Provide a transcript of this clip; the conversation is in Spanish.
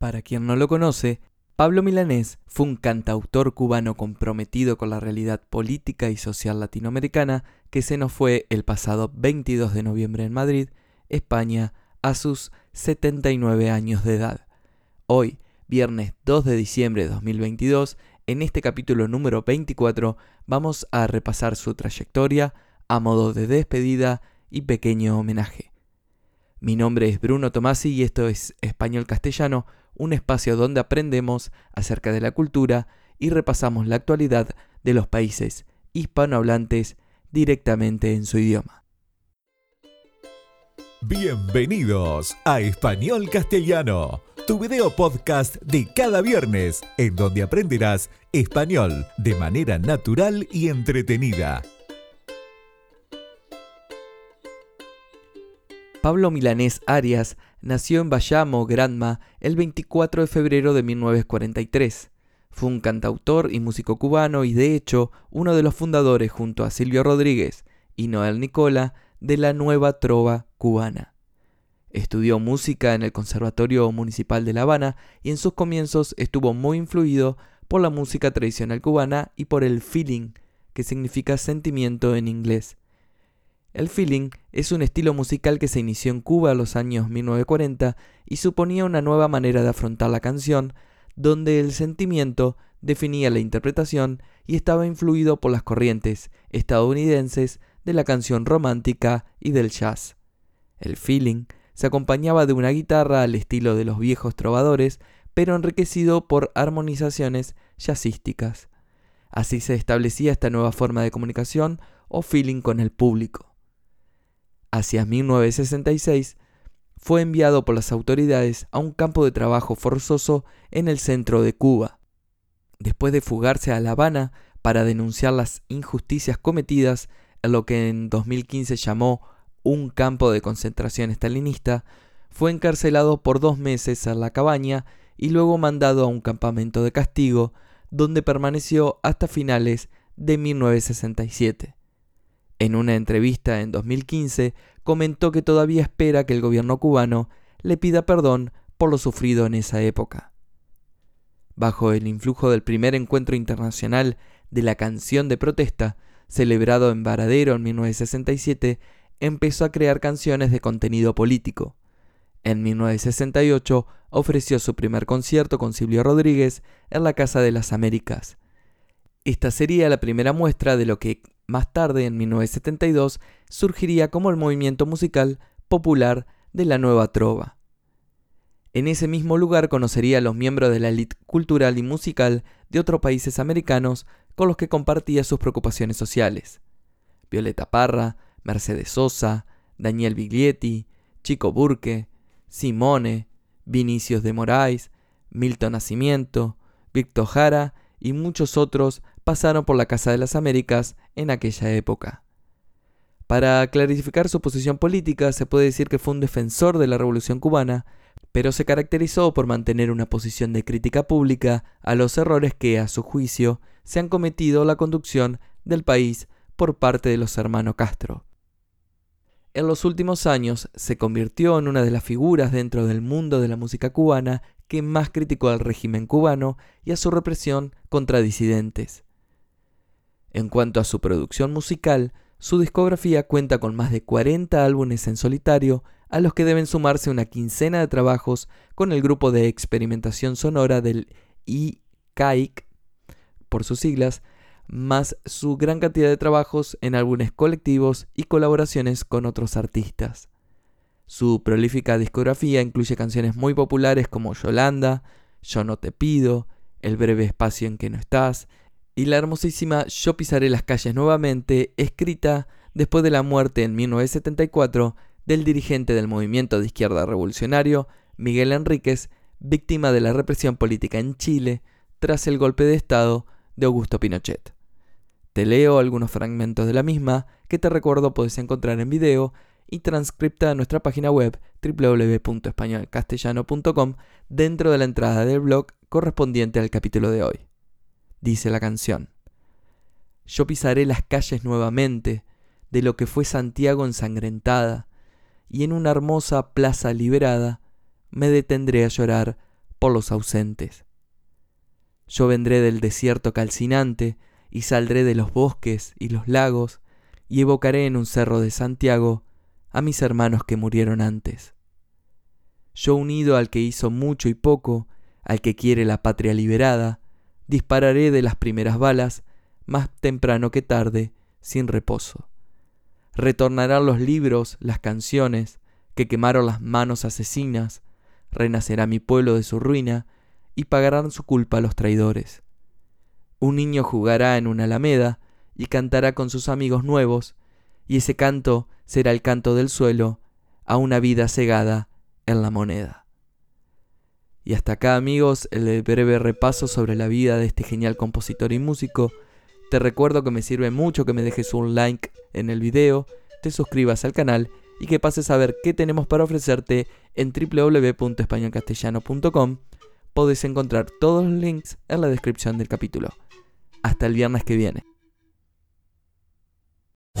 Para quien no lo conoce, Pablo Milanés fue un cantautor cubano comprometido con la realidad política y social latinoamericana que se nos fue el pasado 22 de noviembre en Madrid, España, a sus 79 años de edad. Hoy, viernes 2 de diciembre de 2022, en este capítulo número 24 vamos a repasar su trayectoria a modo de despedida y pequeño homenaje. Mi nombre es Bruno Tomasi y esto es Español Castellano, un espacio donde aprendemos acerca de la cultura y repasamos la actualidad de los países hispanohablantes directamente en su idioma. Bienvenidos a Español Castellano, tu video podcast de cada viernes, en donde aprenderás español de manera natural y entretenida. Pablo Milanés Arias nació en Bayamo, Granma, el 24 de febrero de 1943. Fue un cantautor y músico cubano y de hecho uno de los fundadores junto a Silvio Rodríguez y Noel Nicola de la nueva trova cubana. Estudió música en el Conservatorio Municipal de La Habana y en sus comienzos estuvo muy influido por la música tradicional cubana y por el feeling, que significa sentimiento en inglés. El feeling es un estilo musical que se inició en Cuba a los años 1940 y suponía una nueva manera de afrontar la canción, donde el sentimiento definía la interpretación y estaba influido por las corrientes estadounidenses de la canción romántica y del jazz. El feeling se acompañaba de una guitarra al estilo de los viejos trovadores, pero enriquecido por armonizaciones jazzísticas. Así se establecía esta nueva forma de comunicación o feeling con el público hacia 1966, fue enviado por las autoridades a un campo de trabajo forzoso en el centro de Cuba. Después de fugarse a La Habana para denunciar las injusticias cometidas en lo que en 2015 llamó un campo de concentración estalinista, fue encarcelado por dos meses en la cabaña y luego mandado a un campamento de castigo donde permaneció hasta finales de 1967. En una entrevista en 2015 comentó que todavía espera que el gobierno cubano le pida perdón por lo sufrido en esa época. Bajo el influjo del primer encuentro internacional de la canción de protesta, celebrado en Varadero en 1967, empezó a crear canciones de contenido político. En 1968 ofreció su primer concierto con Silvio Rodríguez en la Casa de las Américas. Esta sería la primera muestra de lo que más tarde, en 1972, surgiría como el movimiento musical popular de la nueva trova. En ese mismo lugar conocería a los miembros de la élite cultural y musical de otros países americanos con los que compartía sus preocupaciones sociales. Violeta Parra, Mercedes Sosa, Daniel Biglietti, Chico Burke, Simone, Vinicius de Moraes, Milton Nacimiento, Víctor Jara y muchos otros pasaron por la Casa de las Américas en aquella época. Para clarificar su posición política, se puede decir que fue un defensor de la Revolución cubana, pero se caracterizó por mantener una posición de crítica pública a los errores que, a su juicio, se han cometido la conducción del país por parte de los hermanos Castro. En los últimos años se convirtió en una de las figuras dentro del mundo de la música cubana que más criticó al régimen cubano y a su represión contra disidentes. En cuanto a su producción musical, su discografía cuenta con más de 40 álbumes en solitario, a los que deben sumarse una quincena de trabajos con el grupo de experimentación sonora del ICAIC, por sus siglas, más su gran cantidad de trabajos en álbumes colectivos y colaboraciones con otros artistas. Su prolífica discografía incluye canciones muy populares como Yolanda, Yo no te pido, El breve espacio en que no estás, y la hermosísima Yo pisaré las calles nuevamente, escrita después de la muerte en 1974 del dirigente del movimiento de izquierda revolucionario, Miguel Enríquez, víctima de la represión política en Chile tras el golpe de Estado de Augusto Pinochet. Te leo algunos fragmentos de la misma que te recuerdo puedes encontrar en video y transcripta en nuestra página web www.españolcastellano.com dentro de la entrada del blog correspondiente al capítulo de hoy. Dice la canción. Yo pisaré las calles nuevamente de lo que fue Santiago ensangrentada, y en una hermosa plaza liberada me detendré a llorar por los ausentes. Yo vendré del desierto calcinante y saldré de los bosques y los lagos y evocaré en un cerro de Santiago a mis hermanos que murieron antes. Yo unido al que hizo mucho y poco, al que quiere la patria liberada, dispararé de las primeras balas, más temprano que tarde, sin reposo. Retornarán los libros, las canciones, que quemaron las manos asesinas, renacerá mi pueblo de su ruina, y pagarán su culpa a los traidores. Un niño jugará en una alameda, y cantará con sus amigos nuevos, y ese canto será el canto del suelo a una vida cegada en la moneda. Y hasta acá amigos el breve repaso sobre la vida de este genial compositor y músico. Te recuerdo que me sirve mucho que me dejes un like en el video, te suscribas al canal y que pases a ver qué tenemos para ofrecerte en www.españolcastellano.com. Podés encontrar todos los links en la descripción del capítulo. Hasta el viernes que viene.